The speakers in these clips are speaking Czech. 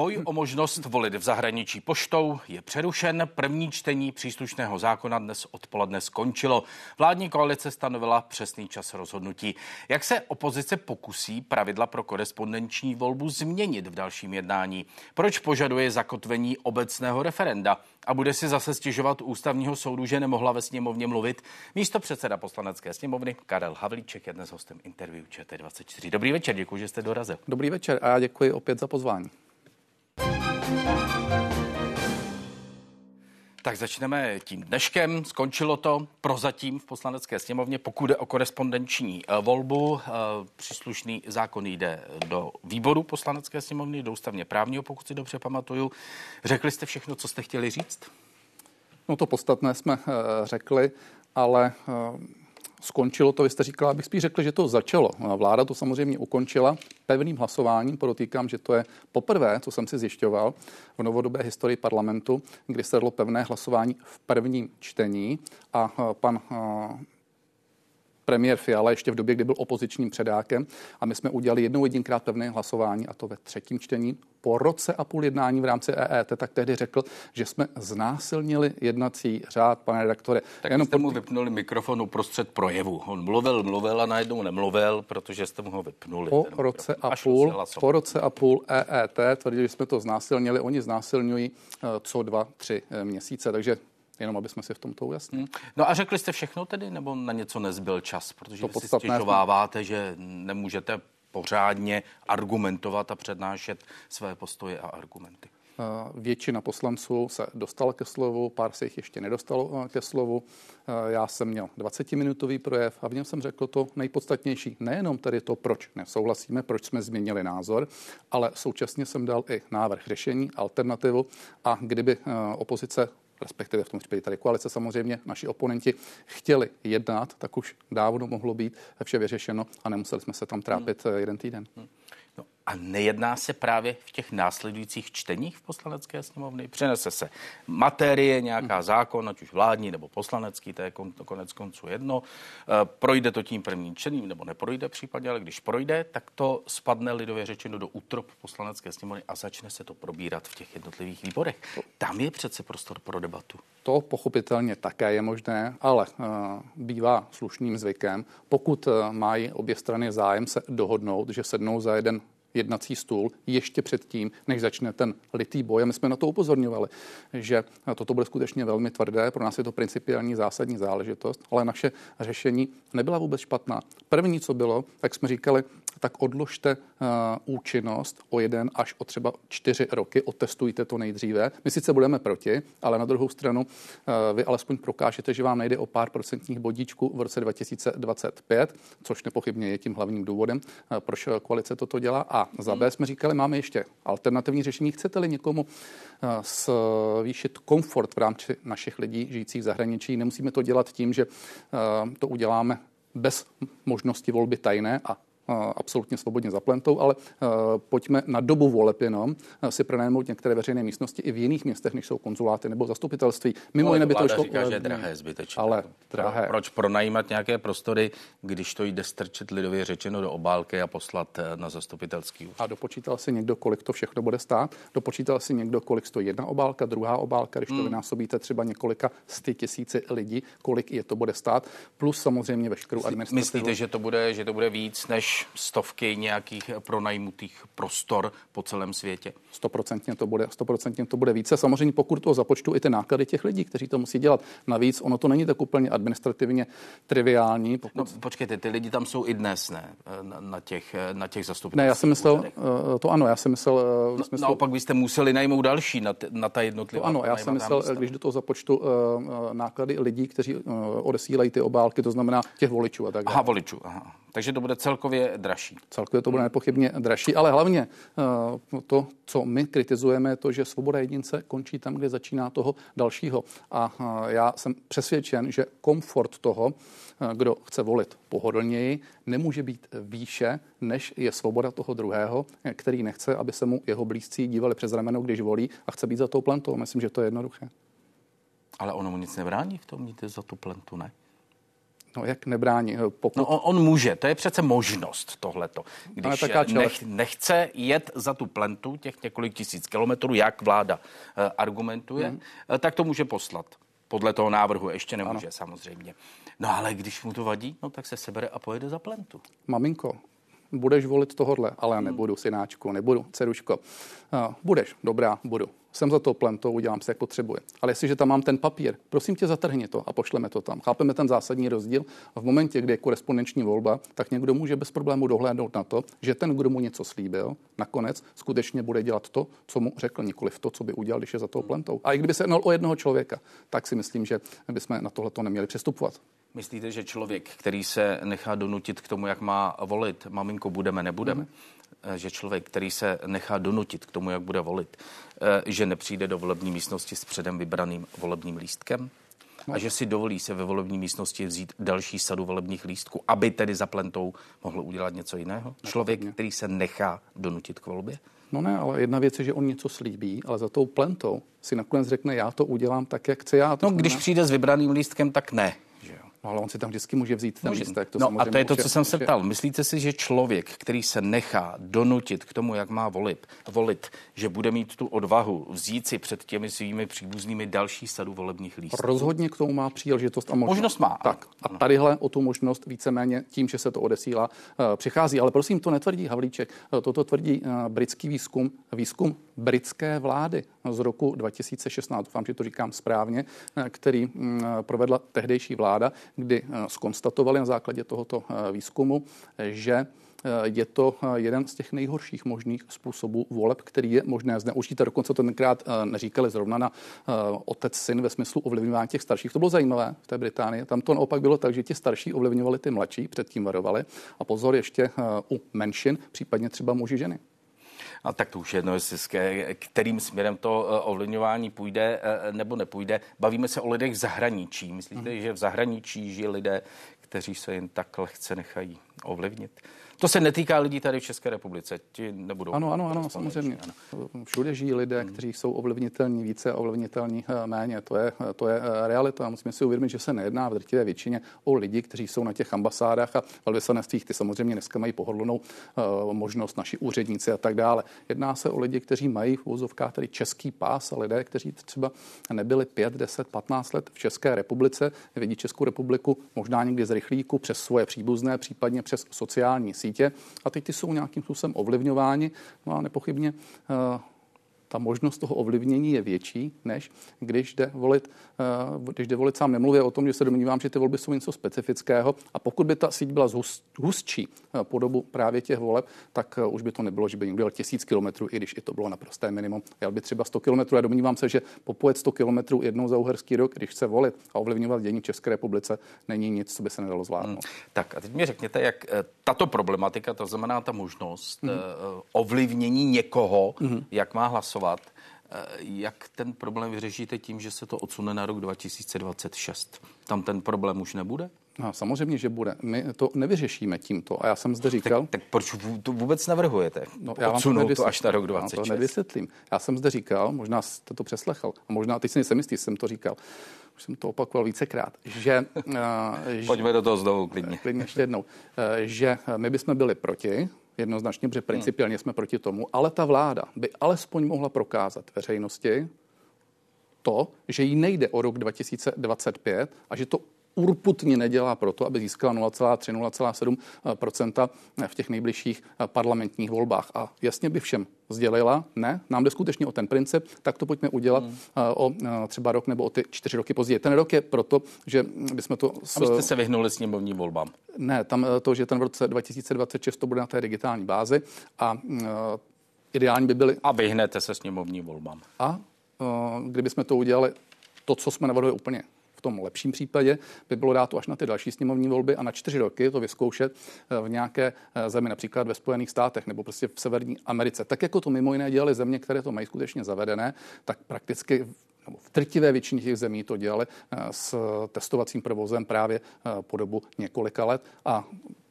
Boj o možnost volit v zahraničí poštou je přerušen. První čtení příslušného zákona dnes odpoledne skončilo. Vládní koalice stanovila přesný čas rozhodnutí. Jak se opozice pokusí pravidla pro korespondenční volbu změnit v dalším jednání? Proč požaduje zakotvení obecného referenda? A bude si zase stěžovat ústavního soudu, že nemohla ve sněmovně mluvit? Místo předseda poslanecké sněmovny Karel Havlíček je dnes hostem interview ČT24. Dobrý večer, děkuji, že jste dorazil. Dobrý večer a já děkuji opět za pozvání. Tak začneme tím dneškem. Skončilo to prozatím v poslanecké sněmovně. Pokud jde o korespondenční eh, volbu, eh, příslušný zákon jde do výboru poslanecké sněmovny, do ústavně právního, pokud si dobře pamatuju. Řekli jste všechno, co jste chtěli říct? No to podstatné jsme eh, řekli, ale Skončilo to, vy jste říkala, abych spíš řekl, že to začalo. Vláda to samozřejmě ukončila pevným hlasováním. Podotýkám, že to je poprvé, co jsem si zjišťoval v novodobé historii parlamentu, kdy se dalo pevné hlasování v prvním čtení a pan premiér Fiala ještě v době, kdy byl opozičním předákem a my jsme udělali jednou jedinkrát pevné hlasování a to ve třetím čtení po roce a půl jednání v rámci EET, tak tehdy řekl, že jsme znásilnili jednací řád, pane redaktore. Tak Jenom jste mu vypnuli mikrofon uprostřed projevu. On mluvil, mluvil a najednou nemluvil, protože jste mu ho vypnuli. Po roce a půl, po roce a půl EET tvrdili, že jsme to znásilnili. Oni znásilňují eh, co dva, tři eh, měsíce, takže jenom aby jsme si v tom to ujasnili. Hmm. No a řekli jste všechno tedy, nebo na něco nezbyl čas? Protože to si stěžováváte, že nemůžete pořádně argumentovat a přednášet své postoje a argumenty. Většina poslanců se dostala ke slovu, pár se jich ještě nedostalo ke slovu. Já jsem měl 20-minutový projev a v něm jsem řekl to nejpodstatnější. Nejenom tedy to, proč nesouhlasíme, proč jsme změnili názor, ale současně jsem dal i návrh řešení, alternativu a kdyby opozice respektive v tom případě tady koalice samozřejmě, naši oponenti chtěli jednat, tak už dávno mohlo být vše vyřešeno a nemuseli jsme se tam trápit hmm. jeden týden. Hmm. A nejedná se právě v těch následujících čteních v poslanecké sněmovny? Přenese se materie, nějaká hmm. zákon, ať už vládní nebo poslanecký, to je konec konců jedno. E, projde to tím prvním čtením nebo neprojde případně, ale když projde, tak to spadne lidově řečeno do útrop poslanecké sněmovny a začne se to probírat v těch jednotlivých výborech. Tam je přece prostor pro debatu. To pochopitelně také je možné, ale uh, bývá slušným zvykem, pokud uh, mají obě strany zájem se dohodnout, že sednou za jeden jednací stůl ještě předtím, než začne ten litý boj. A my jsme na to upozorňovali, že toto bude skutečně velmi tvrdé. Pro nás je to principiální zásadní záležitost, ale naše řešení nebyla vůbec špatná. První, co bylo, tak jsme říkali, tak odložte uh, účinnost o jeden až o třeba čtyři roky, otestujte to nejdříve. My sice budeme proti, ale na druhou stranu uh, vy alespoň prokážete, že vám nejde o pár procentních bodíčků v roce 2025, což nepochybně je tím hlavním důvodem, uh, proč koalice toto dělá. A za B jsme říkali, máme ještě alternativní řešení. Chcete-li někomu zvýšit komfort v rámci našich lidí žijících v zahraničí, nemusíme to dělat tím, že to uděláme bez možnosti volby tajné a absolutně svobodně zaplentou, ale pojďme na dobu voleb jenom si pronajmout některé veřejné místnosti i v jiných městech, než jsou konzuláty nebo zastupitelství. Mimo jiné by to šlo... Říká, že je drahé zbytečně. Ale drahé. Proč pronajímat nějaké prostory, když to jde strčit lidově řečeno do obálky a poslat eh, na zastupitelský úřad? A dopočítal si někdo, kolik to všechno bude stát? Dopočítal si někdo, kolik stojí jedna obálka, druhá obálka, když to hmm. vynásobíte třeba několika sty tisíci lidí, kolik je to bude stát, plus samozřejmě veškerou administrativu. Myslíte, že to bude, že to bude víc než stovky nějakých pronajmutých prostor po celém světě. Stoprocentně to bude, stoprocentně to bude více. Samozřejmě pokud to započtu i ty náklady těch lidí, kteří to musí dělat. Navíc ono to není tak úplně administrativně triviální. Pokud... No, počkejte, ty lidi tam jsou i dnes, ne? Na, na těch, na těch zastupitelských Ne, já jsem myslel, eh, to ano, já jsem myslel... Eh, no, smyslu... Naopak byste museli najmout další na, t, na ta jednotlivá. To ano, já jsem myslel, místa. když do toho započtu uh, náklady lidí, kteří uh, odesílají ty obálky, to znamená těch voličů a tak dále. Aha, voličů, aha. Takže to bude celkově dražší. Celkově to bude nepochybně dražší, ale hlavně eh, to, co my kritizujeme, je to, že svoboda jedince končí tam, kde začíná toho dalšího. A eh, já jsem přesvědčen, že komfort toho, eh, kdo chce volit pohodlněji, nemůže být výše, než je svoboda toho druhého, který nechce, aby se mu jeho blízcí dívali přes rameno, když volí a chce být za tou plentou. Myslím, že to je jednoduché. Ale ono mu nic nebrání v tom mít za tu plentu, ne? No jak nebrání? Pokud... No on, on může, to je přece možnost tohleto. Když nech, nechce jet za tu plentu těch několik tisíc kilometrů, jak vláda uh, argumentuje, hmm. uh, tak to může poslat. Podle toho návrhu ještě nemůže ano. samozřejmě. No ale když mu to vadí, no tak se sebere a pojede za plentu. Maminko, budeš volit tohodle, ale já nebudu, synáčku, nebudu, dceruško. Uh, budeš, dobrá, budu jsem za to plentou, udělám se, jak potřebuje. Ale jestliže tam mám ten papír, prosím tě, zatrhni to a pošleme to tam. Chápeme ten zásadní rozdíl. A v momentě, kdy je korespondenční volba, tak někdo může bez problému dohlédnout na to, že ten, kdo mu něco slíbil, nakonec skutečně bude dělat to, co mu řekl, nikoli v to, co by udělal, když je za tou plentou. A i kdyby se jednal o jednoho člověka, tak si myslím, že bychom na tohle to neměli přistupovat. Myslíte, že člověk, který se nechá donutit k tomu, jak má volit, maminko budeme, nebudeme, mm-hmm že člověk, který se nechá donutit k tomu, jak bude volit, eh, že nepřijde do volební místnosti s předem vybraným volebním lístkem? a že si dovolí se ve volební místnosti vzít další sadu volebních lístků, aby tedy za plentou mohl udělat něco jiného? Člověk, který se nechá donutit k volbě? No ne, ale jedna věc je, že on něco slíbí, ale za tou plentou si nakonec řekne, já to udělám tak, jak chci já. To no, když přijde s vybraným lístkem, tak ne. No, ale on si tam vždycky může vzít ten lístek. To no a to je to, co jsem se ptal. Myslíte si, že člověk, který se nechá donutit k tomu, jak má volit, volit, že bude mít tu odvahu vzít si před těmi svými příbuznými další sadu volebních lístků? Rozhodně k tomu má příležitost a možnost. Možnost má. Tak a tadyhle o tu možnost víceméně tím, že se to odesílá, eh, přichází. Ale prosím, to netvrdí Havlíček. Eh, toto tvrdí eh, britský výzkum, výzkum britské vlády z roku 2016. Doufám, že to říkám správně, který mm, provedla tehdejší vláda kdy eh, skonstatovali na základě tohoto eh, výzkumu, že eh, je to jeden z těch nejhorších možných způsobů voleb, který je možné zneužít. A dokonce to tenkrát neříkali zrovna na otec syn ve smyslu ovlivňování těch starších. To bylo zajímavé v té Británii. Tam to naopak bylo tak, že ti starší ovlivňovali ty mladší, předtím varovali. A pozor ještě u menšin, případně třeba muži ženy. A tak to už je jedno, jestli kterým směrem to eh, ovlivňování půjde eh, nebo nepůjde. Bavíme se o lidech v zahraničí. Myslíte, hmm. že v zahraničí žijí lidé, kteří se jen tak lehce nechají ovlivnit? To se netýká lidí tady v České republice, ti nebudou. Ano, ano, ano, samozřejmě. Ano. Všude žijí lidé, hmm. kteří jsou ovlivnitelní více a ovlivnitelní eh, méně. To je, to je eh, realita. Musíme si uvědomit, že se nejedná v drtivé většině o lidi, kteří jsou na těch ambasádách a velvyslanectvích. Ty samozřejmě dneska mají pohodlnou uh, možnost naši úředníci a tak dále. Jedná se o lidi, kteří mají v úzovkách tedy český pás a lidé, kteří třeba nebyli 5, 10, 15 let v České republice, vidí Českou republiku možná někdy z rychlíku přes svoje příbuzné, případně přes sociální sítě sítě a teď ty jsou nějakým způsobem ovlivňováni. No a nepochybně uh, ta možnost toho ovlivnění je větší, než když jde volit, eh, když jde volit sám. Nemluvě o tom, že se domnívám, že ty volby jsou něco specifického a pokud by ta síť byla hustší eh, po dobu právě těch voleb, tak eh, už by to nebylo, že by někdo jel tisíc kilometrů, i když i to bylo naprosté minimum. Jel by třeba 100 kilometrů. Já domnívám se, že popojet 100 kilometrů jednou za uherský rok, když chce volit a ovlivňovat dění v České republice, není nic, co by se nedalo zvládnout. Hmm. Tak a teď mi řekněte, jak tato problematika, to znamená ta možnost hmm. ovlivnění někoho, hmm. jak má hlasovat, hlasovat. Eh, jak ten problém vyřešíte tím, že se to odsune na rok 2026? Tam ten problém už nebude? No, samozřejmě, že bude. My to nevyřešíme tímto. A já jsem zde říkal... Tak, tak proč to vůbec navrhujete? No, já vám to, to až na rok 2026? Já to nevysvětlím. Já jsem zde říkal, možná jste to přeslechal, a možná teď si nejsem jistý, jsem to říkal, už jsem to opakoval vícekrát, že... uh, Pojďme do toho znovu klidně. Klidně ještě jednou. Uh, že my bychom byli proti jednoznačně, protože principiálně jsme proti tomu, ale ta vláda by alespoň mohla prokázat veřejnosti to, že jí nejde o rok 2025 a že to urputně nedělá proto, aby získala 0,3-0,7% v těch nejbližších parlamentních volbách. A jasně by všem sdělila, ne, nám jde skutečně o ten princip, tak to pojďme udělat hmm. o třeba rok nebo o ty čtyři roky později. Ten rok je proto, že bychom to... S... Abyste se vyhnuli sněmovním volbám. Ne, tam to, že ten v roce 2026 to bude na té digitální bázi a ideální by byly... A vyhnete se sněmovním volbám. A kdybychom to udělali, to, co jsme navrhli úplně v tom lepším případě by bylo dát to až na ty další sněmovní volby a na čtyři roky to vyzkoušet eh, v nějaké eh, zemi, například ve Spojených státech nebo prostě v Severní Americe. Tak jako to mimo jiné dělali země, které to mají skutečně zavedené, tak prakticky v trtivé většině těch zemí to dělali eh, s testovacím provozem právě po dobu několika let a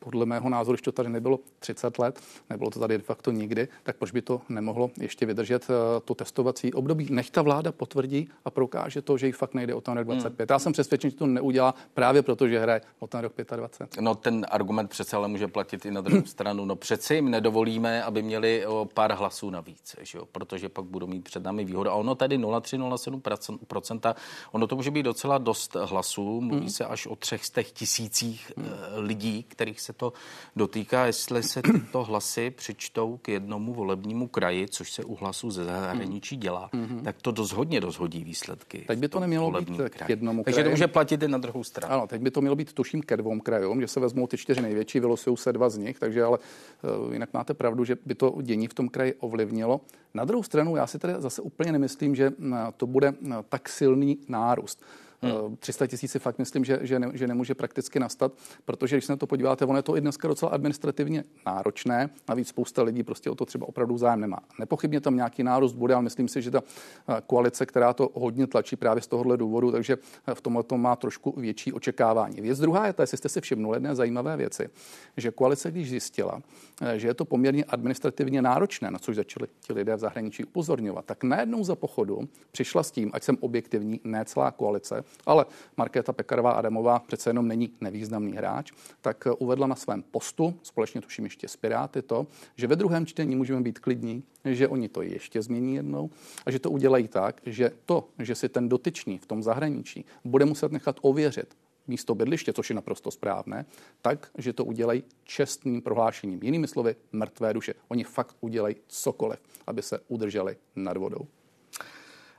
podle mého názoru, když to tady nebylo 30 let, nebylo to tady de facto nikdy, tak proč by to nemohlo ještě vydržet eh, to testovací období? Nech ta vláda potvrdí a prokáže to, že jí fakt nejde o ten rok 25. Hmm. Já jsem přesvědčen, že to neudělá právě proto, že hraje o ten rok 25. No ten argument přece ale může platit i na druhou stranu. No přeci jim nedovolíme, aby měli o pár hlasů navíc, že jo? protože pak budou mít před námi výhodu. A ono tady 0,3-0,7%, ono to může být docela dost hlasů, mluví hmm. se až o třech z těch tisících hmm. lidí, kterých se to dotýká. Jestli se tyto hlasy přičtou k jednomu volebnímu kraji, což se u hlasů ze zahraničí dělá, hmm. tak to dost hodně rozhodí výsledky. Teď by to nemělo být k jednomu Takže to může platit i na druhou stranu. Ano, teď by to mělo být tuším ke dvou krajům, že se vezmou ty čtyři největší, vylosují se dva z nich, takže ale uh, jinak máte pravdu, že by to dění v tom kraji ovlivnilo. Na druhou stranu, já si tedy zase úplně nemyslím, že to bude tak silný nárůst. Hmm. 300 tisíc si fakt myslím, že, že, ne, že nemůže prakticky nastat, protože když se na to podíváte, ono je to i dneska docela administrativně náročné, navíc spousta lidí prostě o to třeba opravdu zájem nemá. Nepochybně tam nějaký nárůst bude, ale myslím si, že ta eh, koalice, která to hodně tlačí právě z tohohle důvodu, takže eh, v tomhle to má trošku větší očekávání. Věc druhá je ta, jestli jste si všimnuli jedné zajímavé věci, že koalice, když zjistila, eh, že je to poměrně administrativně náročné, na což začali ti lidé v zahraničí upozorňovat, tak najednou za pochodu přišla s tím, ať jsem objektivní, ne celá koalice, ale Markéta Pekarová Adamová přece jenom není nevýznamný hráč, tak eh, uvedla na svém postu, společně tuším ještě s Piráty, to, že ve druhém čtení můžeme být klidní, že oni to ještě změní jednou a že to udělají tak, že to, že si ten dotyčný v tom zahraničí bude muset nechat ověřit místo bydliště, což je naprosto správné, tak, že to udělají čestným prohlášením. Jinými slovy, mrtvé duše. Oni fakt udělají cokoliv, aby se udrželi nad vodou.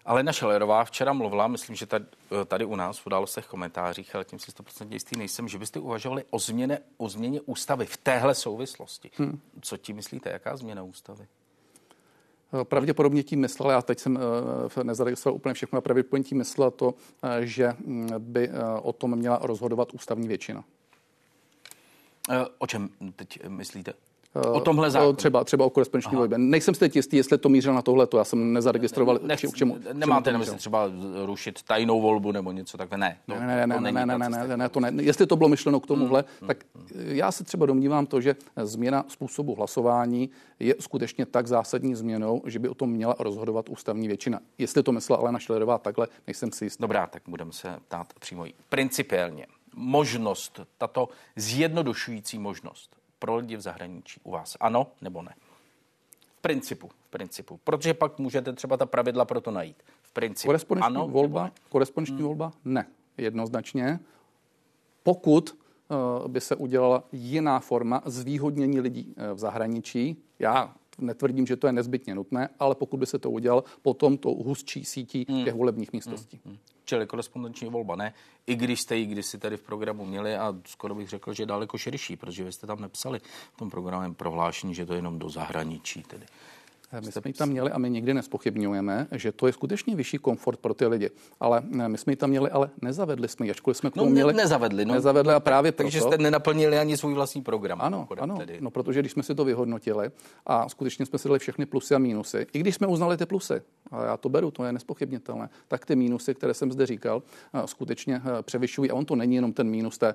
Alena Šelerová včera mluvila, myslím, že tady, tady u nás v událostech komentářích, ale tím si 100% jistý nejsem, že byste uvažovali o, změně, o změně ústavy v téhle souvislosti. Hmm. Co tím myslíte? Jaká změna ústavy? Pravděpodobně tím myslela, já teď jsem eh, nezaregistroval úplně všechno, a pravděpodobně tím myslela to, eh, že mm, by eh, o tom měla rozhodovat ústavní většina. O čem teď myslíte? O eh, tomhle zákonu. Třeba, třeba o korespondenční volbě. Nejsem si teď jistý, jestli to mířil na tohle, to já jsem nezaregistroval. Ne, nechci, k čemu, nemáte na mysli třeba rušit tajnou volbu nebo něco takové? Ne, to, ne, ne, ne, to ne, ne, ne, ne, ne, ne, to ne. Jestli to bylo myšleno k hmm, tomuhle, hmm, tak hmm. já se třeba domnívám to, že změna způsobu hlasování je skutečně tak zásadní změnou, že by o tom měla rozhodovat ústavní většina. Jestli to myslela Alena Šlerová takhle, nejsem si jistý. Dobrá, tak budeme se ptát přímo. Principiálně, možnost, tato zjednodušující možnost pro lidi v zahraničí. U vás ano nebo ne? V principu, v principu. Protože pak můžete třeba ta pravidla pro to najít. V principu korespondenční ano, volba, korespondenční hmm. volba ne. Jednoznačně. Pokud uh, by se udělala jiná forma zvýhodnění lidí uh, v zahraničí, já netvrdím, že to je nezbytně nutné, ale pokud by se to udělal, potom to hustší sítí hmm. těch volebních místností. Hmm. Čili korespondenční volba ne, i když jste ji kdysi tady v programu měli a skoro bych řekl, že daleko širší, protože vy jste tam nepsali v tom programem prohlášení, že to je jenom do zahraničí tedy. My jsme ji tam měli a my nikdy nespochybňujeme, že to je skutečně vyšší komfort pro ty lidi. Ale eh, my jsme ji tam měli, ale nezavedli jsme ji, ačkoliv jsme k tomu no, měli. Nezavedli, no. Nezavedli a právě Takže proto, jste nenaplnili ani svůj vlastní program. Ano, ano tedy. no protože když jsme si to vyhodnotili a skutečně jsme si dali všechny plusy a mínusy, i když jsme uznali ty plusy, a já to beru, to je nespochybnitelné, tak ty mínusy, které jsem zde říkal, eh, skutečně eh, převyšují. A on to není jenom ten mínus té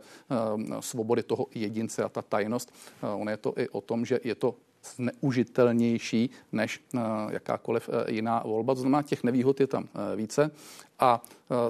svobody toho jedince a ta tajnost. On je to i o tom, že je to neužitelnější než eh, jakákoliv eh, jiná volba. To znamená, těch nevýhod je tam eh, více a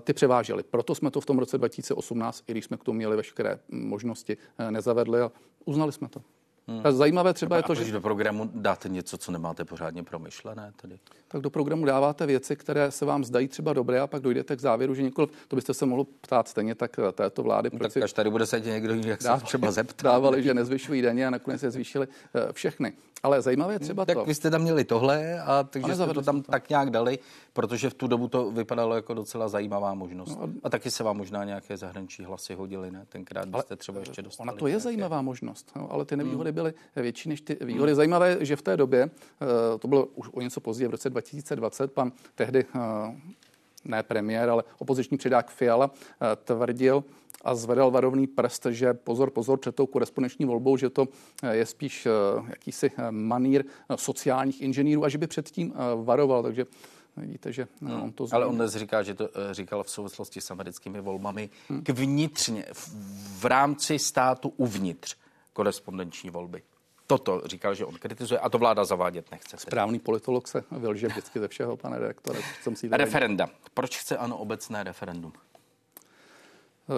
ty převážely. Proto jsme to v tom roce 2018, i když jsme k tomu měli veškeré možnosti, nezavedli a uznali jsme to. Hmm. Zajímavé třeba a je to, že... do programu dáte něco, co nemáte pořádně promyšlené tedy? Tak do programu dáváte věci, které se vám zdají třeba dobré a pak dojdete k závěru, že nikoliv, to byste se mohl ptát stejně tak této vlády. No, tak až tady bude sedět někdo, jak se třeba zeptat. Dávali, že nezvyšují daně a nakonec se zvýšili všechny. Ale zajímavé je třeba tak to. vy jste tam měli tohle a takže a jste to tam to. tak nějak dali, protože v tu dobu to vypadalo jako docela zajímavá možnost. No a... a taky se vám možná nějaké zahraniční hlasy hodily, ne? Tenkrát byste třeba ještě dostali. Ona to je nějaké... zajímavá možnost, no, ale ty nevýhody hmm. Byly větší než ty výhody. Hmm. Zajímavé, že v té době, eh, to bylo už o něco později, v roce 2020, pan tehdy eh, ne premiér, ale opoziční předák Fiala eh, tvrdil, a zvedal varovný prst, že pozor, pozor před tou korespondenční volbou, že to je spíš jakýsi manír sociálních inženýrů a že by předtím varoval. Takže Vidíte, že hmm. on to změní. Ale on dnes říká, že to říkal v souvislosti s americkými volbami hmm. k vnitřně, v, v rámci státu uvnitř korespondenční volby. Toto říkal, že on kritizuje a to vláda zavádět nechce. Správný politolog se vylže vždycky ze všeho, pane redaktore. Referenda. Proč chce ano obecné referendum?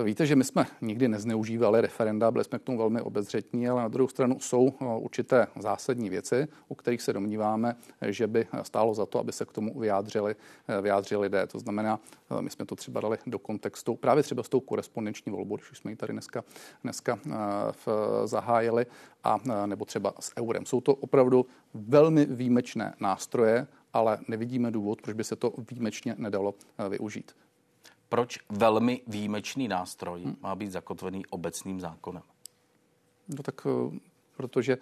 Víte, že my jsme nikdy nezneužívali referenda, byli jsme k tomu velmi obezřetní, ale na druhou stranu jsou eh, určité zásadní věci, u kterých se domníváme, že by stálo za to, aby se k tomu vyjádřili, eh, vyjádřili lidé. To znamená, eh, my jsme to třeba dali do kontextu právě třeba s tou korespondenční volbou, když jsme ji tady dneska, dneska v, zahájili, a nebo třeba s eurem. Jsou to opravdu velmi výjimečné nástroje, ale nevidíme důvod, proč by se to výjimečně nedalo využít proč velmi výjimečný nástroj hmm. má být zakotvený obecným zákonem? No tak eh, protože...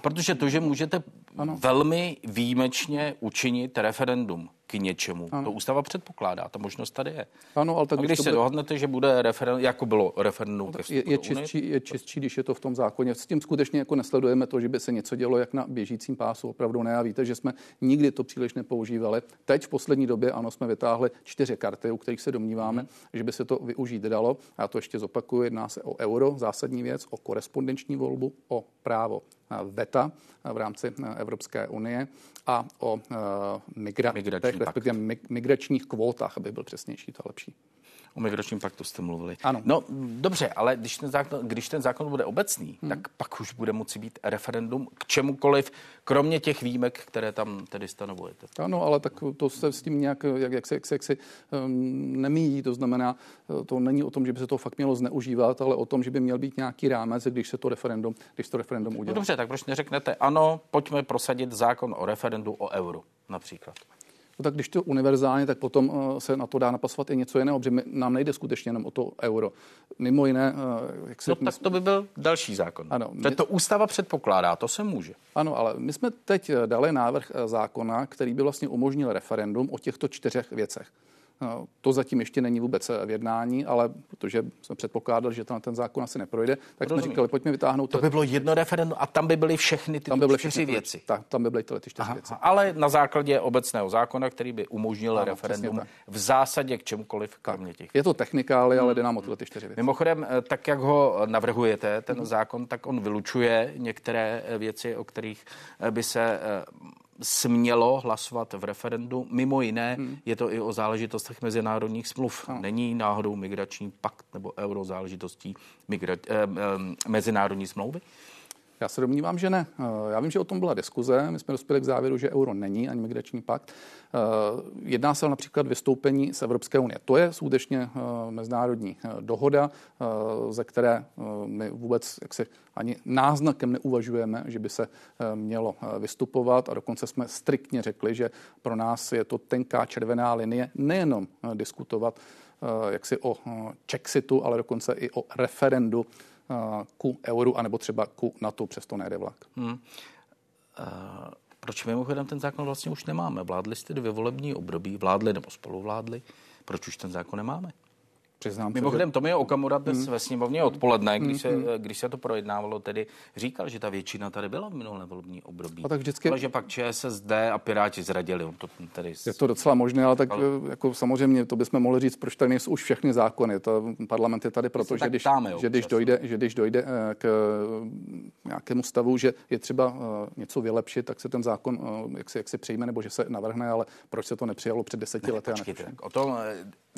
Protože to, že můžete ano. velmi výjimečně učinit referendum k něčemu. Ano. To ústava předpokládá, ta možnost tady je. Ano, ale tak a když se bude... dohodnete, že bude referendum, jako bylo referendum no, je, je, čistší, je čistší, když je to v tom zákoně. S tím skutečně jako nesledujeme to, že by se něco dělo jak na běžícím pásu. Opravdu ne. A víte, že jsme nikdy to příliš nepoužívali. Teď v poslední době, ano, jsme vytáhli čtyři karty, u kterých se domníváme, hmm. že by se to využít dalo. A já to ještě zopakuju. Jedná se o euro, zásadní věc, o korespondenční volbu, o právo VETA v rámci Evropské unie a o migra- Migrační respektive migračních kvótách, aby byl přesnější, to lepší. O migračním paktu jste mluvili. Ano. No dobře, ale když ten zákon, když ten zákon bude obecný, hmm. tak pak už bude moci být referendum k čemukoliv, kromě těch výjimek, které tam tedy stanovujete. Ano, ale tak to se s tím nějak, jak, jak, se, jak, se, jak se um, nemíjí. To znamená, to není o tom, že by se to fakt mělo zneužívat, ale o tom, že by měl být nějaký rámec, když se to referendum, když to referendum udělá. No dobře, tak proč neřeknete, ano, pojďme prosadit zákon o referendu o euru například. No tak když to univerzálně, tak potom uh, se na to dá napasovat i něco jiného, protože my, nám nejde skutečně jenom o to euro. Mimo jiné, uh, jak se... No tak to by byl další zákon. Ano. My... To ústava předpokládá, to se může. Ano, ale my jsme teď eh, dali návrh zákona, který by vlastně umožnil referendum o těchto čtyřech věcech. To zatím ještě není vůbec v jednání, ale protože jsme předpokládali, že ten, ten zákon asi neprojde, tak Rozumím. jsme říkali, pojďme vytáhnout. To by bylo jedno referendum a tam by byly všechny ty tam by byly čtyři všechny, věci. Tak, tam by byly tyhle ty čtyři Aha, věci. Ale na základě obecného zákona, který by umožnil ano, referendum v zásadě k čemukoliv, kromě těch. Je to technikály, ale jde nám o tyhle ty čtyři věci. Mimochodem, eh, tak jak ho navrhujete, ten hmm. zákon, tak on vylučuje některé eh, věci, o kterých eh, by se smělo hlasovat v referendu. Mimo jiné hmm. je to i o záležitostech mezinárodních smluv. No. Není náhodou migrační pakt nebo euro záležitostí migra- eh, eh, mezinárodní smlouvy? Já se domnívám, že ne. Eh, já vím, že o tom byla diskuze. My jsme dospěli k závěru, že euro není ani migrační pakt. Eh, jedná se například vystoupení z Evropské unie. To je skutečně eh, mezinárodní dohoda, ze které my vůbec jaksi ani náznakem neuvažujeme, že by se mělo vystupovat a dokonce jsme striktně řekli, že pro nás je to tenká červená linie nejenom diskutovat jaksi o Chexitu, ale dokonce i o referendu ku euru, anebo třeba ku NATO, přesto nejde vlak. Hmm. Uh, proč mimochodem ten zákon vlastně už nemáme? Vládli jste dvě volební období, vládli nebo spoluvládli. Proč už ten zákon nemáme? Přiznám Mimochodem, to mi je Okamura dnes hmm. ve sněmovně odpoledne, když, se, hmm. když se to projednávalo, tedy říkal, že ta většina tady byla v minulé volební období. A tak vždycky... Ale že pak ČSSD a Piráti zradili. To tady... Je to docela možné, ale tak ale... jako samozřejmě to bychom mohli říct, proč tady nejsou už všechny zákony. To parlament je tady proto, že když, táme, jo, že, když dojde, že když dojde eh, k eh, nějakému stavu, že je třeba eh, něco vylepšit, tak se ten zákon jak se, jak se přijme nebo že se navrhne, ale proč se to nepřijalo před deseti ne, lety? Počkejte, o tom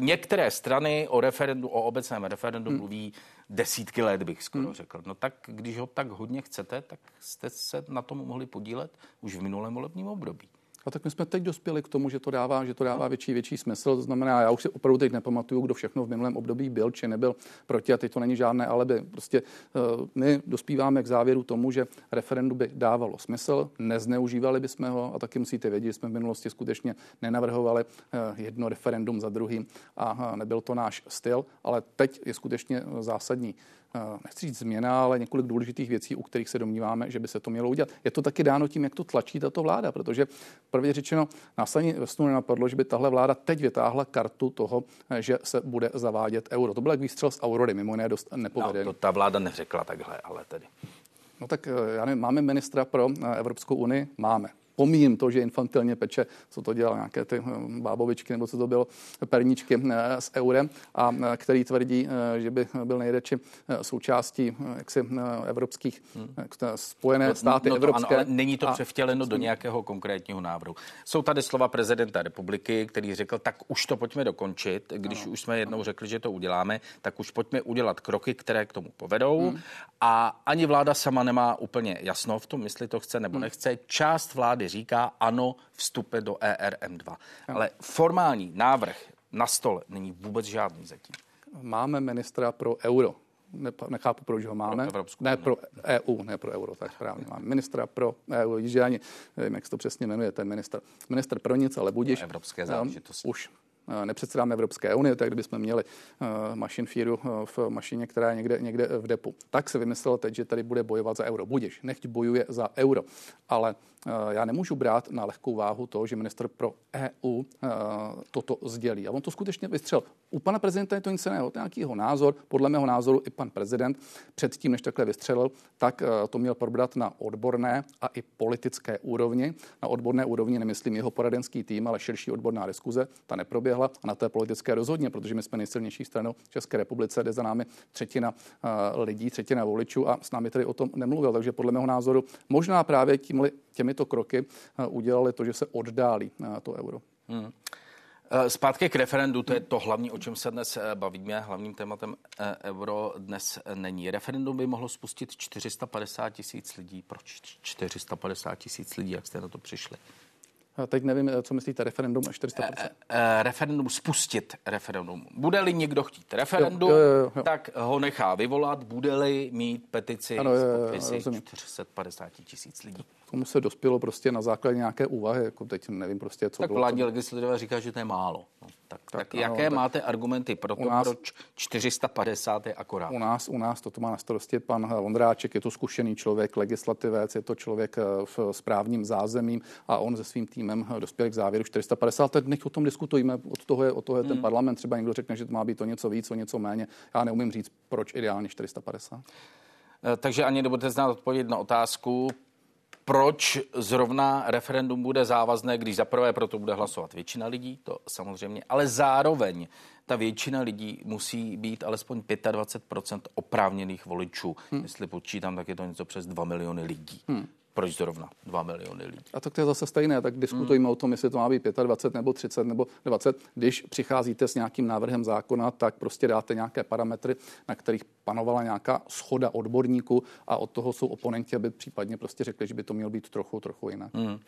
některé strany o referendu, o obecném referendu hmm. mluví desítky let, bych skoro hmm. řekl. No tak když ho tak hodně chcete, tak jste se na tom mohli podílet už v minulém volebním období. A tak my jsme teď dospěli k tomu, že to dává, že to dává větší, větší smysl. To znamená, já už si opravdu teď nepamatuju, kdo všechno v minulém období byl či nebyl proti a teď to není žádné alibi. Prostě uh, my dospíváme k závěru tomu, že referendum by dávalo smysl, nezneužívali bychom ho a taky musíte vědět, že jsme v minulosti skutečně nenavrhovali uh, jedno referendum za druhým a uh, nebyl to náš styl, ale teď je skutečně zásadní Eh, nechci říct změna, ale několik důležitých věcí, u kterých se domníváme, že by se to mělo udělat. Je to taky dáno tím, jak to tlačí tato vláda, protože prvně řečeno, následně ve snu nenapadlo, že by tahle vláda teď vytáhla kartu toho, eh, že se bude zavádět euro. To byl jak výstřel z Aurory, mimo jiné dost nepovedený. No, to ta vláda neřekla takhle, ale tedy. No tak eh, já nevím, máme ministra pro Evropskou unii? Máme. Pomíjím to, že infantilně peče, co to dělal, nějaké ty bábovičky nebo co to bylo, perničky s eurem a který tvrdí, že by byl nejradši součástí jaksi evropských hmm. spojené no, státy no to evropské. Ano, ale není to převtěleno do nějakého konkrétního návrhu. Jsou tady slova prezidenta republiky, který řekl, tak už to pojďme dokončit. Když ano. už jsme jednou řekli, že to uděláme, tak už pojďme udělat kroky, které k tomu povedou. Hmm. A ani vláda sama nemá úplně jasno v tom, jestli to chce nebo hmm. nechce. Část vlády říká ano, vstupe do ERM2. Ano. Ale formální návrh na stole není vůbec žádný zatím. Máme ministra pro euro nechápu, proč ho máme. Pro ne pro EU, ne pro euro, tak správně. Máme ministra pro EU, že ani nevím, jak se to přesně jmenuje, ten minister. Minister pro nic, ale budíš. Evropské záležitosti. Um, už nepředsedáme Evropské unie, tak kdybychom měli eh, mašin fíru eh, v mašině, která je někde, někde v depu. Tak se vymyslelo teď, že tady bude bojovat za euro. Budiš, nechť bojuje za euro. Ale já nemůžu brát na lehkou váhu to, že minister pro EU toto sdělí. A on to skutečně vystřel. U pana prezidenta je to nic jiného. Nějaký jeho názor, podle mého názoru i pan prezident předtím, než takhle vystřelil, tak to měl probrat na odborné a i politické úrovni. Na odborné úrovni nemyslím jeho poradenský tým, ale širší odborná diskuze. Ta neproběhla proběhla a na té politické rozhodně, protože my jsme nejsilnější stranou České republice, jde za námi třetina uh, lidí, třetina voličů a s námi tedy o tom nemluvil. Takže podle mého názoru možná právě tímhle, těmito kroky uh, udělali to, že se oddálí uh, to euro. Hmm. Zpátky k referendu, to je to hlavní, o čem se dnes bavíme. Hlavním tématem euro dnes není. Referendum by mohlo spustit 450 tisíc lidí. Proč 450 tisíc lidí? Jak jste na to přišli? Teď nevím, co myslíte, referendum a 400%. E, e, referendum, spustit referendum. Bude-li někdo chtít referendum, jo, jo, jo, jo. tak ho nechá vyvolat, bude-li mít petici ano, jo, jo, podpisy 450 tisíc lidí tomu se dospělo prostě na základě nějaké úvahy, jako teď nevím prostě, co Tak bylo vládní to... legislativa říká, že to je málo. No, tak, tak, tak ano, jaké tak máte argumenty pro to, nás, proč 450 je akorát? U nás, u nás toto má na starosti pan Vondráček, je to zkušený člověk, legislativec, je to člověk eh, v správním zázemím a on se svým týmem dospěl k závěru 450. Teď nech o tom diskutujeme, od toho je, od toho je ten hmm. parlament, třeba někdo řekne, že to má být to něco víc, o něco méně. Já neumím říct, proč ideálně 450. Eh, takže ani nebudete znát odpověď na otázku, proč zrovna referendum bude závazné, když zaprvé proto bude hlasovat většina lidí, to samozřejmě, ale zároveň ta většina lidí musí být alespoň 25% oprávněných voličů. Hmm. Jestli počítám, tak je to něco přes 2 miliony lidí. Hmm. Proč zrovna 2 miliony lidí? A tak to je zase stejné, tak diskutujme hmm. o tom, jestli to má být 25 nebo 30 nebo 20. Když přicházíte s nějakým návrhem zákona, tak prostě dáte nějaké parametry, na kterých panovala nějaká schoda odborníků a od toho jsou oponenti, aby případně prostě řekli, že by to mělo být trochu, trochu jinak. Hmm.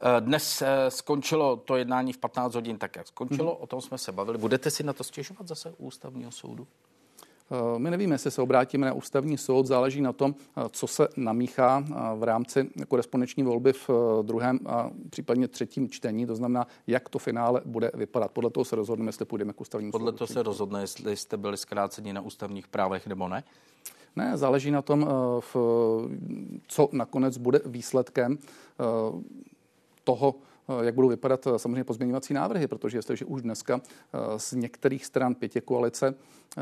Eh, dnes eh, skončilo to jednání v 15 hodin tak, jak skončilo, hmm. o tom jsme se bavili. Budete si na to stěžovat zase u ústavního soudu? Eh, my nevíme, jestli se obrátíme na ústavní soud, záleží na tom, eh, co se namíchá eh, v rámci korespondenční volby v druhém a případně třetím čtení, to znamená, jak to finále bude vypadat. Podle toho se rozhodneme, jestli půjdeme k ústavnímu Podle soudu. Podle toho se rozhodne, jestli jste byli zkráceni na ústavních právech nebo ne? Ne, záleží na tom, co nakonec bude výsledkem toho, jak budou vypadat samozřejmě pozměňovací návrhy, protože jestliže už dneska z některých stran pětě koalice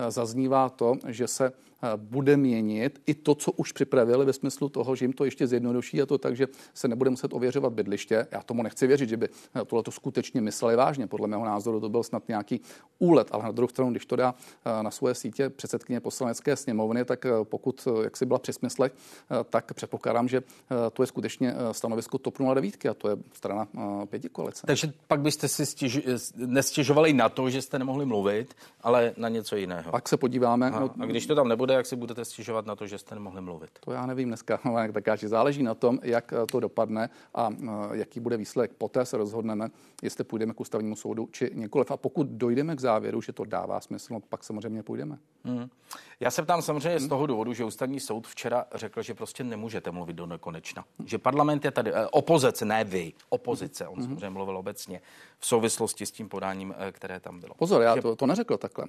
zaznívá to, že se bude měnit i to, co už připravili ve smyslu toho, že jim to ještě zjednoduší a to tak, že se nebude muset ověřovat bydliště. Já tomu nechci věřit, že by tohle to skutečně mysleli vážně. Podle mého názoru to byl snad nějaký úlet, ale na druhou stranu, když to dá na svoje sítě předsedkyně poslanecké sněmovny, tak pokud jak si byla při smyslech, tak předpokládám, že to je skutečně stanovisko TOP 09 a to je strana pěti koalice. Takže pak byste si stěž, nestěžovali na to, že jste nemohli mluvit, ale na něco jiného. Pak se podíváme. A, no, a když to tam nebude, jak si budete stěžovat na to, že jste nemohli mluvit? To já nevím dneska, ale tak že záleží na tom, jak to dopadne a jaký bude výsledek. Poté se rozhodneme, jestli půjdeme k ústavnímu soudu či nikoliv. A pokud dojdeme k závěru, že to dává smysl, no, pak samozřejmě půjdeme. Hmm. Já se ptám samozřejmě z toho důvodu, že ústavní soud včera řekl, že prostě nemůžete mluvit do nekonečna. Že parlament je tady, eh, opozice, ne vy, opozice, on hmm. samozřejmě mluvil obecně v souvislosti s tím podáním, eh, které tam bylo. Pozor, já to, to neřekl takhle.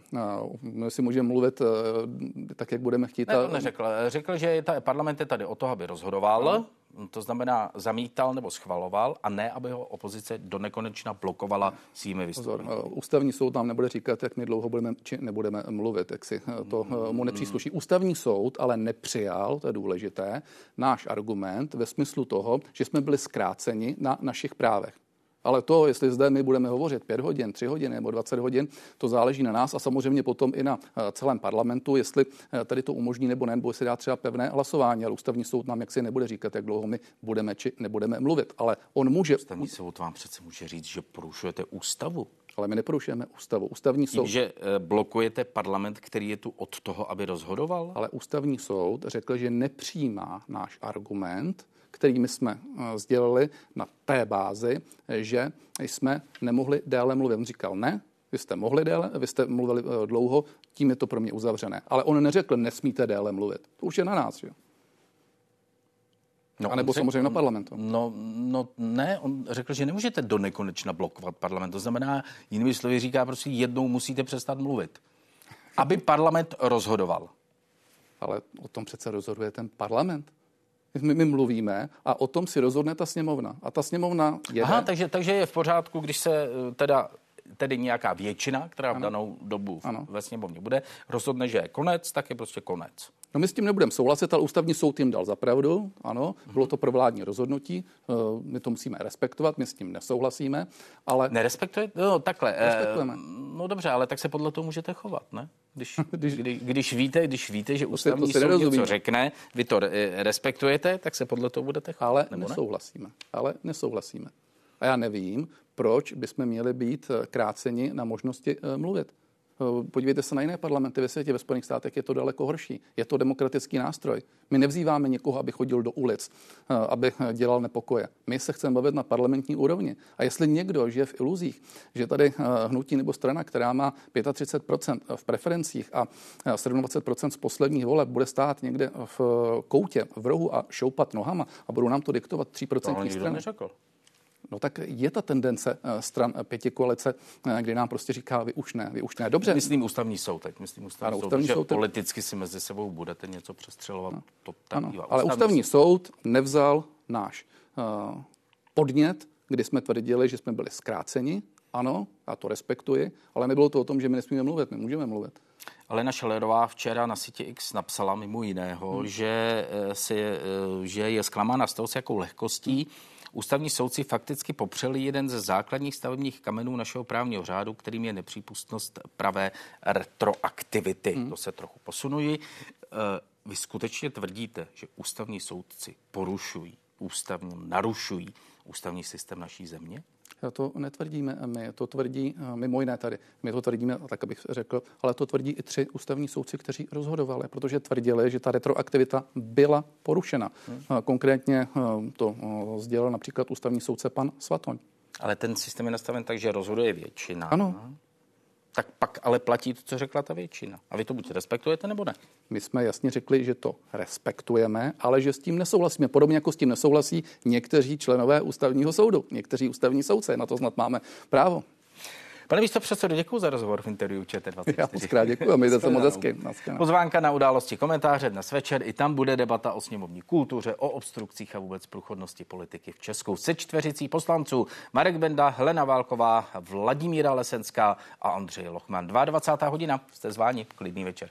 My si můžeme mluvit eh, tak, jak budeme chtít. Ne, to neřekl. Řekl, že ta parlament je tady o to, aby rozhodoval. Hmm to znamená zamítal nebo schvaloval, a ne, aby ho opozice do nekonečna blokovala svými vystoupeními. Eh, ústavní soud nám nebude říkat, jak my dlouho budeme či nebudeme mluvit, jak si eh, to eh, mu nepřísluší. Ústavní soud ale nepřijal, to je důležité, náš argument ve smyslu toho, že jsme byli zkráceni na našich právech. Ale to, jestli zde my budeme hovořit 5 hodin, 3 hodiny nebo 20 hodin, to záleží na nás a samozřejmě potom i na eh, celém parlamentu, jestli eh, tady to umožní nebo ne, nebo se dá třeba pevné hlasování. Ale ústavní soud nám jaksi nebude říkat, jak dlouho my budeme či nebudeme mluvit. Ale on může. Ústavní soud vám přece může říct, že porušujete ústavu. Ale my neporušujeme ústavu. Ústavní Tím, soud. že eh, blokujete parlament, který je tu od toho, aby rozhodoval? Ale ústavní soud řekl, že nepřijímá náš argument, kterými jsme eh, sdělili na té bázi, že jsme nemohli déle mluvit. On říkal, ne, vy jste mohli déle, vy jste mluvili eh, dlouho, tím je to pro mě uzavřené. Ale on neřekl, nesmíte déle mluvit. To už je na nás, že? No, a nebo samozřejmě na parlamentu. No, no ne, on řekl, že nemůžete do nekonečna blokovat parlament. To znamená, jinými slovy říká, prostě jednou musíte přestat mluvit, aby parlament rozhodoval. Ale o tom přece rozhoduje ten parlament my, my mluvíme a o tom si rozhodne ta sněmovna. A ta sněmovna je. Aha, takže, takže je v pořádku, když se eh, teda tedy nějaká většina, která ano. v danou dobu ano. ve sněmovně bude, rozhodne, že je konec, tak je prostě konec. No my s tím nebudeme souhlasit, ale ústavní soud jim dal za pravdu, ano, bylo to provládní rozhodnutí, eh, my to musíme respektovat, my s tím nesouhlasíme, ale... Nerespektujete? No takhle. Eh, Respektujeme. No dobře, ale tak se podle toho můžete chovat, ne? Když, když, když, když, víte, když víte, že ústavní soud něco řekne, vy to respektujete, tak se podle toho budete chovat, Ale nesouhlasíme, ne? ale nesouhlasíme. A já nevím, proč bychom měli být eh, kráceni na možnosti mluvit. Eh, podívejte se na jiné parlamenty ve světě, ve Spojených státech je to daleko horší. Je to demokratický nástroj. My nevzýváme někoho, aby chodil do ulic, eh, aby eh, dělal nepokoje. My se chceme bavit na parlamentní úrovni. A jestli někdo žije v iluzích, že tady hnutí nebo strana, která má 35% v preferencích a 27% z posledních voleb, bude stát někde v koutě, v rohu a šoupat nohama a budou nám to diktovat 3% strany. Neřekl. No tak je ta tendence eh, stran eh, pěti koalice, eh, kdy nám prostě říká, vy už ne, vy už ne. Dobře. Myslím ústavní soud teď, myslím ústavní, ano, soud, ústavní soud, politicky si mezi sebou budete něco přestřelovat. No. To tak ano, bývá. Ale ústavní soud nevzal náš uh, podnět, kdy jsme tvrdili, že jsme byli zkráceni. Ano, já to respektuji, ale nebylo to o tom, že my nesmíme mluvit, my můžeme mluvit. Alena Šelerová včera na sítě X napsala mimo jiného, hmm. že, si, že je zklamána z toho, s jakou lehkostí hmm Ústavní soudci fakticky popřeli jeden ze základních stavebních kamenů našeho právního řádu, kterým je nepřípustnost pravé retroaktivity. Hmm. To se trochu posunuji. Eh, vy skutečně tvrdíte, že ústavní soudci porušují, ústavně narušují ústavní systém naší země? To netvrdíme my, to tvrdí eh, mimo jiné tady. My to tvrdíme, tak abych řekl, ale to tvrdí i tři ústavní soudci, kteří rozhodovali, protože tvrdili, že ta retroaktivita byla porušena. Hmm. Eh, konkrétně eh, to sdělil například ústavní soudce pan Svatoň. Ale ten systém je nastaven tak, že rozhoduje většina. Ano tak pak ale platí to, co řekla ta většina. A vy to buď respektujete, nebo ne? My jsme jasně řekli, že to respektujeme, ale že s tím nesouhlasíme. Podobně jako s tím nesouhlasí někteří členové ústavního soudu, někteří ústavní soudce. Na to snad máme právo. Pane místo předsedo, děkuji za rozhovor v interview ČT24. Já moc krát děkuji, mějte se moc hezky. Pozvánka na události komentáře dnes večer. I tam bude debata o sněmovní kultuře, o obstrukcích a vůbec průchodnosti politiky v Česku. Se čtveřicí poslanců Marek Benda, Helena Válková, Vladimíra Lesenská a Andřej Lochman. 22. hodina, jste zváni, klidný večer.